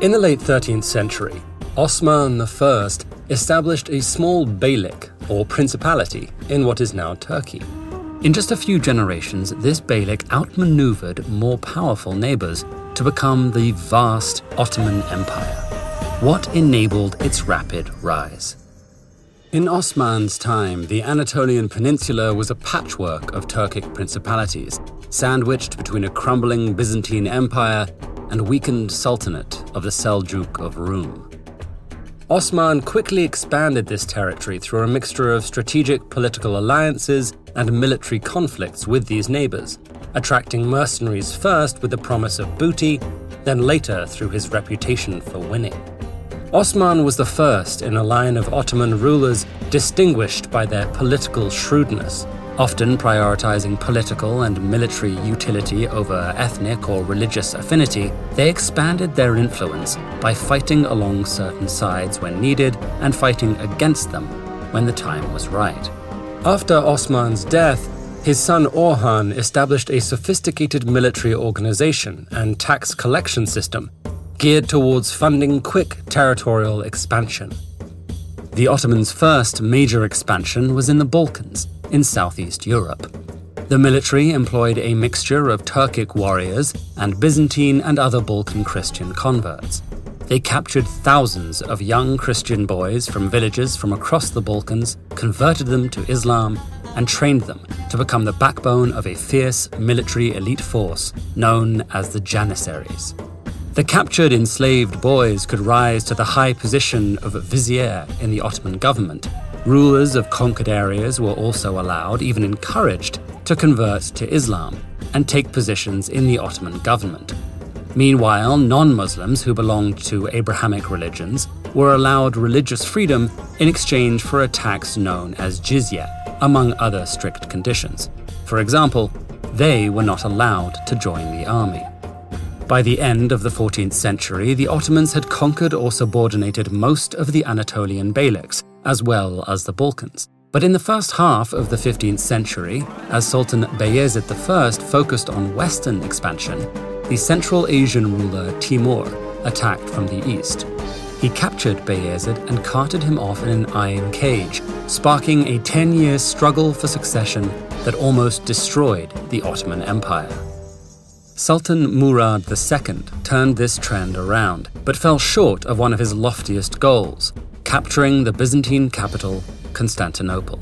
In the late 13th century, Osman I established a small beylik, or principality, in what is now Turkey. In just a few generations, this beylik outmaneuvered more powerful neighbors to become the vast Ottoman Empire. What enabled its rapid rise? In Osman's time, the Anatolian Peninsula was a patchwork of Turkic principalities, sandwiched between a crumbling Byzantine Empire and weakened Sultanate of the Seljuk of Rum. Osman quickly expanded this territory through a mixture of strategic political alliances and military conflicts with these neighbors, attracting mercenaries first with the promise of booty, then later through his reputation for winning. Osman was the first in a line of Ottoman rulers distinguished by their political shrewdness often prioritizing political and military utility over ethnic or religious affinity, they expanded their influence by fighting along certain sides when needed and fighting against them when the time was right. After Osman's death, his son Orhan established a sophisticated military organization and tax collection system geared towards funding quick territorial expansion. The Ottomans' first major expansion was in the Balkans in southeast Europe. The military employed a mixture of Turkic warriors and Byzantine and other Balkan Christian converts. They captured thousands of young Christian boys from villages from across the Balkans, converted them to Islam, and trained them to become the backbone of a fierce military elite force known as the Janissaries. The captured enslaved boys could rise to the high position of vizier in the Ottoman government Rulers of conquered areas were also allowed, even encouraged, to convert to Islam and take positions in the Ottoman government. Meanwhile, non Muslims who belonged to Abrahamic religions were allowed religious freedom in exchange for a tax known as jizya, among other strict conditions. For example, they were not allowed to join the army. By the end of the 14th century, the Ottomans had conquered or subordinated most of the Anatolian beyliks, as well as the Balkans. But in the first half of the 15th century, as Sultan Bayezid I focused on Western expansion, the Central Asian ruler Timur attacked from the east. He captured Bayezid and carted him off in an iron cage, sparking a 10 year struggle for succession that almost destroyed the Ottoman Empire. Sultan Murad II turned this trend around, but fell short of one of his loftiest goals capturing the Byzantine capital, Constantinople.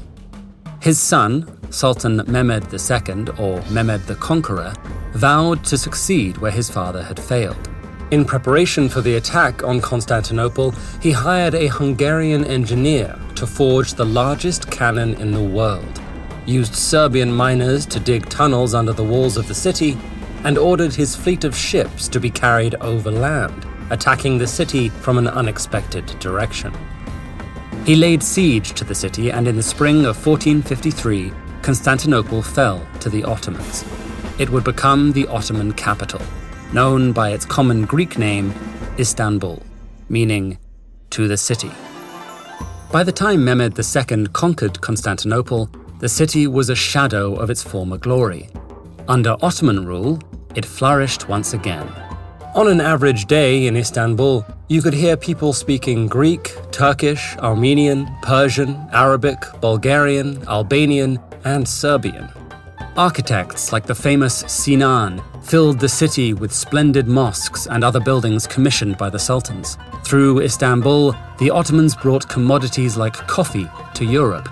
His son, Sultan Mehmed II, or Mehmed the Conqueror, vowed to succeed where his father had failed. In preparation for the attack on Constantinople, he hired a Hungarian engineer to forge the largest cannon in the world, used Serbian miners to dig tunnels under the walls of the city, and ordered his fleet of ships to be carried overland, attacking the city from an unexpected direction. He laid siege to the city, and in the spring of 1453, Constantinople fell to the Ottomans. It would become the Ottoman capital, known by its common Greek name, Istanbul, meaning to the city. By the time Mehmed II conquered Constantinople, the city was a shadow of its former glory. Under Ottoman rule, it flourished once again. On an average day in Istanbul, you could hear people speaking Greek, Turkish, Armenian, Persian, Arabic, Bulgarian, Albanian, and Serbian. Architects like the famous Sinan filled the city with splendid mosques and other buildings commissioned by the sultans. Through Istanbul, the Ottomans brought commodities like coffee to Europe.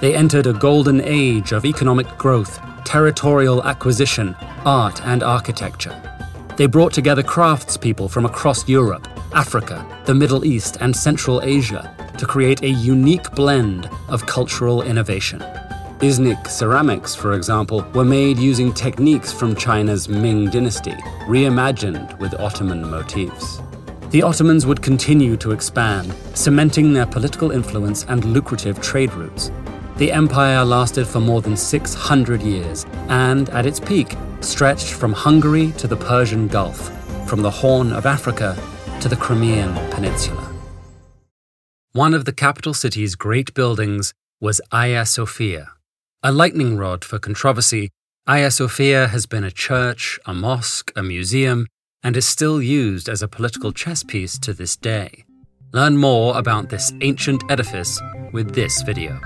They entered a golden age of economic growth, territorial acquisition, art, and architecture. They brought together craftspeople from across Europe, Africa, the Middle East, and Central Asia to create a unique blend of cultural innovation. Iznik ceramics, for example, were made using techniques from China's Ming dynasty, reimagined with Ottoman motifs. The Ottomans would continue to expand, cementing their political influence and lucrative trade routes. The empire lasted for more than 600 years, and at its peak, stretched from Hungary to the Persian Gulf, from the Horn of Africa to the Crimean Peninsula. One of the capital city's great buildings was Hagia Sophia. A lightning rod for controversy, Hagia Sophia has been a church, a mosque, a museum, and is still used as a political chess piece to this day. Learn more about this ancient edifice with this video.